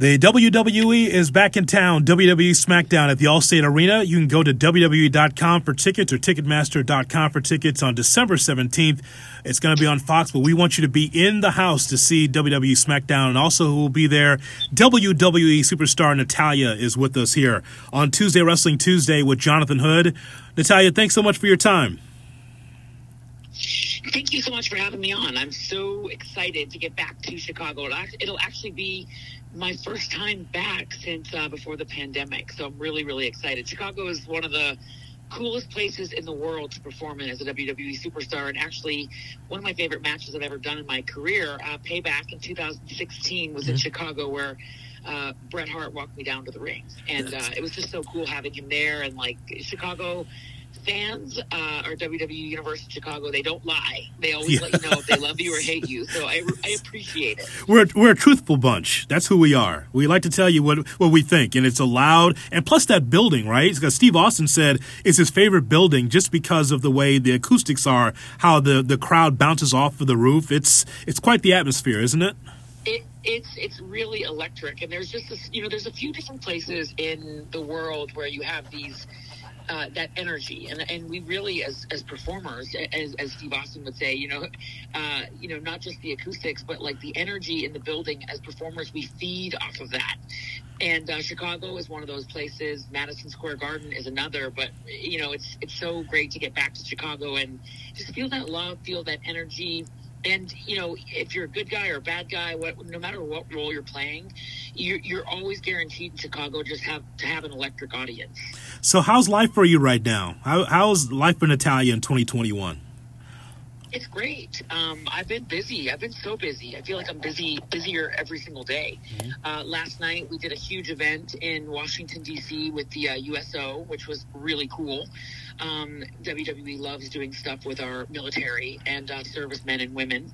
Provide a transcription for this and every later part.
The WWE is back in town. WWE SmackDown at the Allstate Arena. You can go to WWE.com for tickets or Ticketmaster.com for tickets on December 17th. It's going to be on Fox, but we want you to be in the house to see WWE SmackDown. And also, who will be there? WWE superstar Natalya is with us here on Tuesday Wrestling Tuesday with Jonathan Hood. Natalya, thanks so much for your time. Thank you so much for having me on. I'm so excited to get back to Chicago. It'll actually be my first time back since uh, before the pandemic. So I'm really, really excited. Chicago is one of the coolest places in the world to perform in as a WWE superstar. And actually, one of my favorite matches I've ever done in my career, uh, Payback in 2016, was mm-hmm. in Chicago where uh, Bret Hart walked me down to the ring. And uh, it was just so cool having him there. And like Chicago fans uh, or WWE Universe in Chicago, they don't lie. They always yeah. let you know if they love you or hate you. So I, I appreciate it. We're, we're a truthful bunch. That's who we are. We like to tell you what, what we think, and it's allowed. And plus that building, right? Because Steve Austin said it's his favorite building just because of the way the acoustics are, how the, the crowd bounces off of the roof. It's it's quite the atmosphere, isn't it? It, it's it's really electric, and there's just this, you know, there's a few different places in the world where you have these uh, that energy. And, and we really, as, as performers, as, as Steve Austin would say, you know, uh, you know, not just the acoustics, but like the energy in the building as performers, we feed off of that. And uh, Chicago is one of those places. Madison Square Garden is another. But you know, it's it's so great to get back to Chicago and just feel that love, feel that energy and you know if you're a good guy or a bad guy what no matter what role you're playing you're, you're always guaranteed in chicago just have to have an electric audience. So how's life for you right now? How, how's life for natalya in 2021 it's great. Um, I've been busy. I've been so busy. I feel like I'm busy, busier every single day. Mm-hmm. Uh, last night we did a huge event in Washington D.C. with the uh, USO, which was really cool. Um, WWE loves doing stuff with our military and uh, servicemen and women.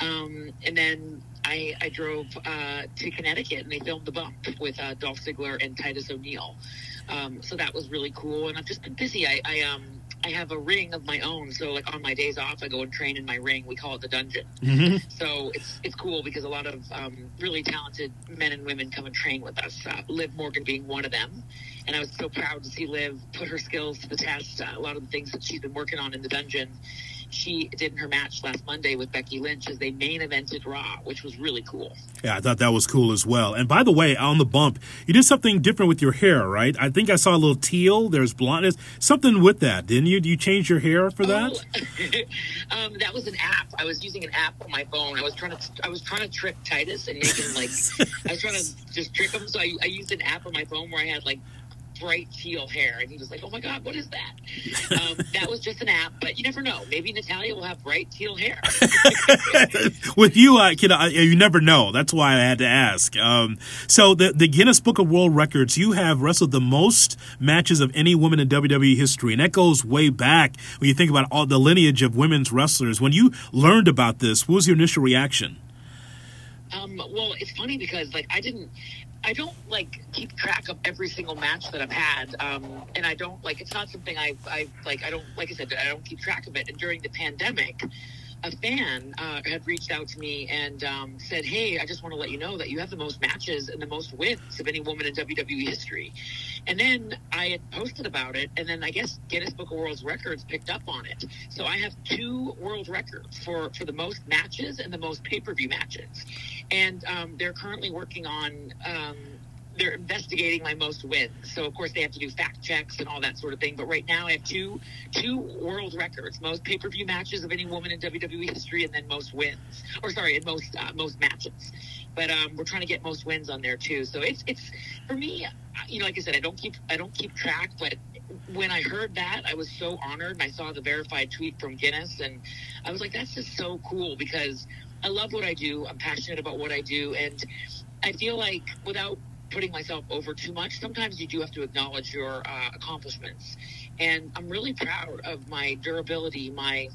Um, and then I, I drove uh, to Connecticut and they filmed the bump with uh, Dolph Ziggler and Titus O'Neil. Um, so that was really cool. And I've just been busy. I, I um I have a ring of my own. So like on my days off, I go and train in my ring. We call it the dungeon. Mm-hmm. So it's it's cool because a lot of um, really talented men and women come and train with us. Uh, Liv Morgan being one of them, and I was so proud to see Liv put her skills to the test. Uh, a lot of the things that she's been working on in the dungeon she did in her match last Monday with Becky Lynch as they main evented Raw, which was really cool. Yeah, I thought that was cool as well. And by the way, on the bump, you did something different with your hair, right? I think I saw a little teal. There's blondness, something with that, didn't you? Do you change your hair for that? Oh, um, that was an app. I was using an app on my phone. I was trying to, I was trying to trick Titus and make him like, I was trying to just trick him. So I, I used an app on my phone where I had like bright teal hair, and he was like, "Oh my god, what is that?" Um, that was just an app, but you never know. Maybe Natalya will have bright teal hair. With you, I can, I, you never know. That's why I had to ask. Um, so the the Guinness Book of World Records, you have wrestled the most matches of any woman in WWE history, and that goes way back when you think about all the lineage of women's wrestlers. When you learned about this, what was your initial reaction? Um, well, it's funny because like I didn't I don't like keep track of every single match that I've had, um, and I don't like. It's not something I, I like. I don't like. I said, I don't keep track of it. And during the pandemic, a fan uh, had reached out to me and um, said, "Hey, I just want to let you know that you have the most matches and the most wins of any woman in WWE history." And then I had posted about it, and then I guess Guinness Book of World Records picked up on it. So I have two world records for for the most matches and the most pay per view matches, and um, they're currently working on. Um, they're investigating my most wins. So of course they have to do fact checks and all that sort of thing. But right now I have two two world records: most pay per view matches of any woman in WWE history, and then most wins, or sorry, and most uh, most matches. But um, we're trying to get most wins on there too. So it's it's for me, you know, like I said, I don't keep I don't keep track, but when I heard that, I was so honored. I saw the verified tweet from Guinness, and I was like, that's just so cool because I love what I do. I'm passionate about what I do, and I feel like without putting myself over too much. Sometimes you do have to acknowledge your uh, accomplishments. And I'm really proud of my durability, my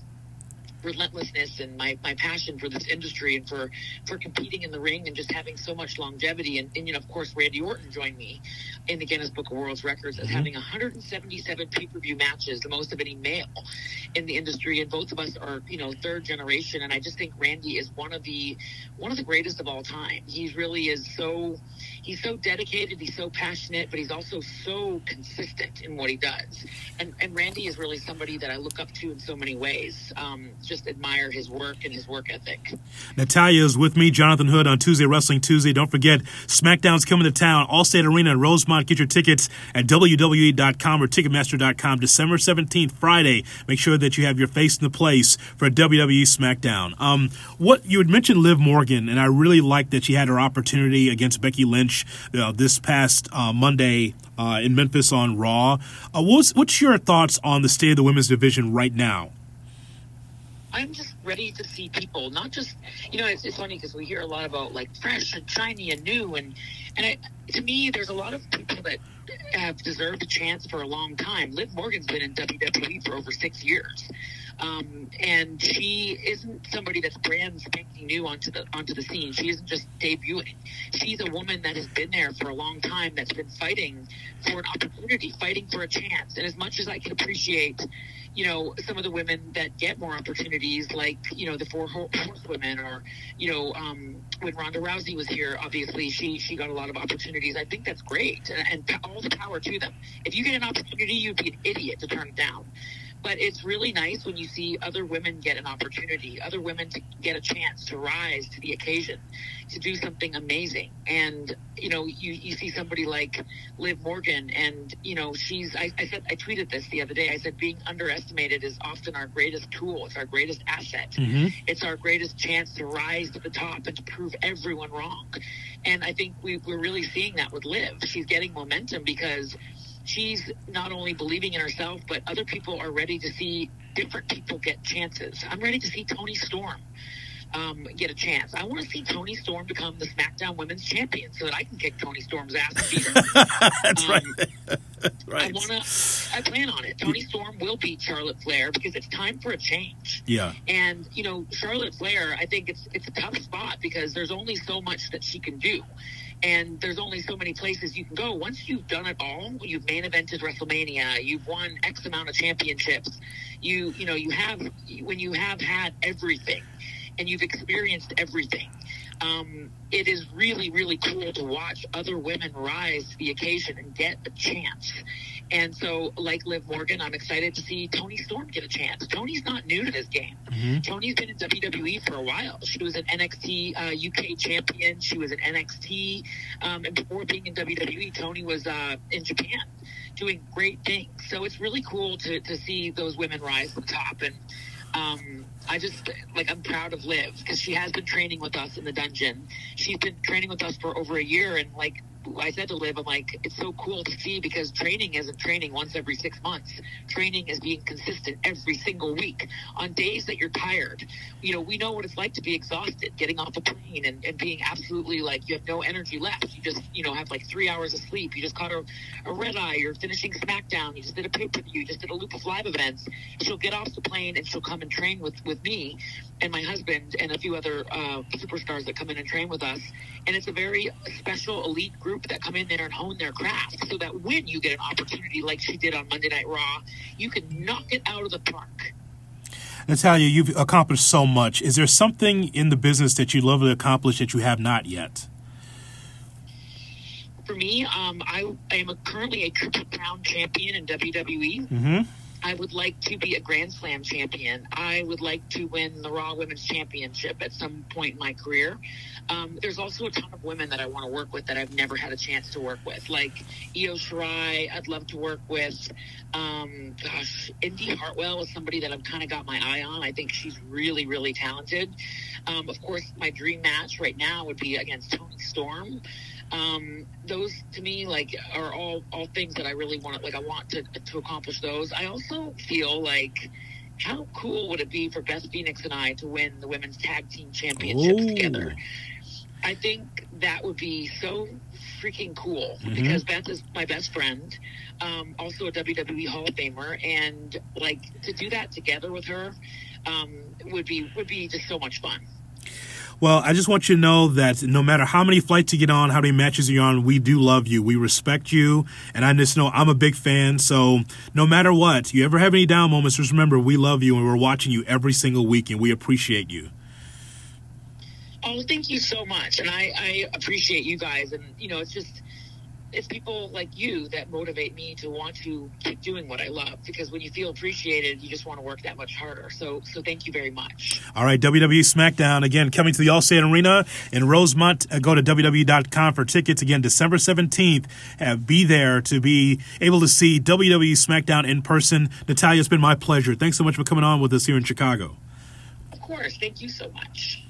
relentlessness and my, my passion for this industry and for, for competing in the ring and just having so much longevity. And, and you know, of course, Randy Orton joined me in the Guinness Book of World Records as mm-hmm. having 177 pay-per-view matches, the most of any male in the industry. And both of us are, you know, third generation. And I just think Randy is one of the, one of the greatest of all time. He really is so, he's so dedicated, he's so passionate, but he's also so consistent in what he does. And and Randy is really somebody that I look up to in so many ways. Um, just admire his work and his work ethic. Natalya is with me, Jonathan Hood on Tuesday Wrestling Tuesday. Don't forget SmackDown's coming to town, Allstate Arena in Rosemont. Get your tickets at WWE.com or Ticketmaster.com. December seventeenth, Friday. Make sure that you have your face in the place for WWE SmackDown. Um, what you had mentioned, Liv Morgan, and I really like that she had her opportunity against Becky Lynch uh, this past uh, Monday uh, in Memphis on Raw. Uh, what's, what's your thoughts on the state of the women's division right now? I'm just ready to see people, not just, you know, it's, it's funny because we hear a lot about like fresh and shiny and new. And, and I, to me, there's a lot of people that have deserved a chance for a long time. Liv Morgan's been in WWE for over six years. Um, and she isn't somebody that's brand spanking new onto the onto the scene. She isn't just debuting. She's a woman that has been there for a long time. That's been fighting for an opportunity, fighting for a chance. And as much as I can appreciate, you know, some of the women that get more opportunities, like you know the four horsewomen, or you know, um, when Ronda Rousey was here, obviously she she got a lot of opportunities. I think that's great, and, and all the power to them. If you get an opportunity, you'd be an idiot to turn it down but it's really nice when you see other women get an opportunity, other women to get a chance to rise to the occasion, to do something amazing. And, you know, you, you see somebody like Liv Morgan and, you know, she's, I, I said, I tweeted this the other day. I said, being underestimated is often our greatest tool. It's our greatest asset. Mm-hmm. It's our greatest chance to rise to the top and to prove everyone wrong. And I think we, we're really seeing that with Liv. She's getting momentum because she's not only believing in herself, but other people are ready to see different people get chances. I'm ready to see Toni Storm um, get a chance. I want to see Toni Storm become the SmackDown Women's Champion so that I can kick Toni Storm's ass. That's um, right. right. I want to. I plan on it. Toni Storm will beat Charlotte Flair because it's time for a change. Yeah. And you know, Charlotte Flair, I think it's it's a tough spot because there's only so much that she can do and there's only so many places you can go. Once you've done it all, you've main evented WrestleMania, you've won X amount of championships. You you know you have when you have had everything, and you've experienced everything. Um, it is really really cool to watch other women rise to the occasion and get a chance. And so, like Liv Morgan, I'm excited to see Toni Storm get a chance. Toni's not new to this game. Mm-hmm. Toni's been in WWE for a while. She was an NXT uh, UK champion. She was an NXT. Um, and before being in WWE, Toni was uh, in Japan doing great things. So it's really cool to, to see those women rise to the top. And um, I just like I'm proud of Liv because she has been training with us in the dungeon. She's been training with us for over a year, and like I said to Liv, I'm like, it's so cool to see because training isn't training once every six months. Training is being consistent every single week. On days that you're tired, you know, we know what it's like to be exhausted, getting off a plane and, and being absolutely like you have no energy left. You just, you know, have like three hours of sleep. You just caught a, a red eye. You're finishing SmackDown. You just did a pay per view. You just did a loop of live events. She'll get off the plane and she'll come and train with with me and my husband and a few other uh, superstars that come in and train with us. And it's a very special elite group that come in there and hone their craft so that when you get an opportunity like she did on Monday Night Raw, you can knock it out of the park. Natalya, you've accomplished so much. Is there something in the business that you'd love to accomplish that you have not yet? For me, um, I, I, am a, currently a Triple Crown champion in WWE. Mm-hmm. I would like to be a Grand Slam champion. I would like to win the Raw Women's Championship at some point in my career. Um, there's also a ton of women that I want to work with that I've never had a chance to work with, like Io Shirai. I'd love to work with. Um, gosh, Indi Hartwell is somebody that I've kind of got my eye on. I think she's really, really talented. Um, of course, my dream match right now would be against Toni Storm um, those to me like are all all things that I really want like I want to to accomplish those. I also feel like how cool would it be for Beth Phoenix and I to win the women's tag team championships Ooh. together? I think that would be so freaking cool mm-hmm. because Beth is my best friend, um, also a WWE Hall of Famer, and like to do that together with her um, would be would be just so much fun. Well, I just want you to know that no matter how many flights you get on, how many matches you're on, we do love you. We respect you. And I just know I'm a big fan. So no matter what, you ever have any down moments, just remember we love you and we're watching you every single week and we appreciate you. Oh, thank you so much, and I, I appreciate you guys, and you know, it's just it's people like you that motivate me to want to keep doing what I love because when you feel appreciated, you just want to work that much harder. So, so thank you very much. All right, WWE SmackDown again coming to the Allstate Arena in Rosemont. Uh, go to WWE.com for tickets again December 17th. Uh, be there to be able to see WWE SmackDown in person. Natalya, it's been my pleasure. Thanks so much for coming on with us here in Chicago. Of course. Thank you so much.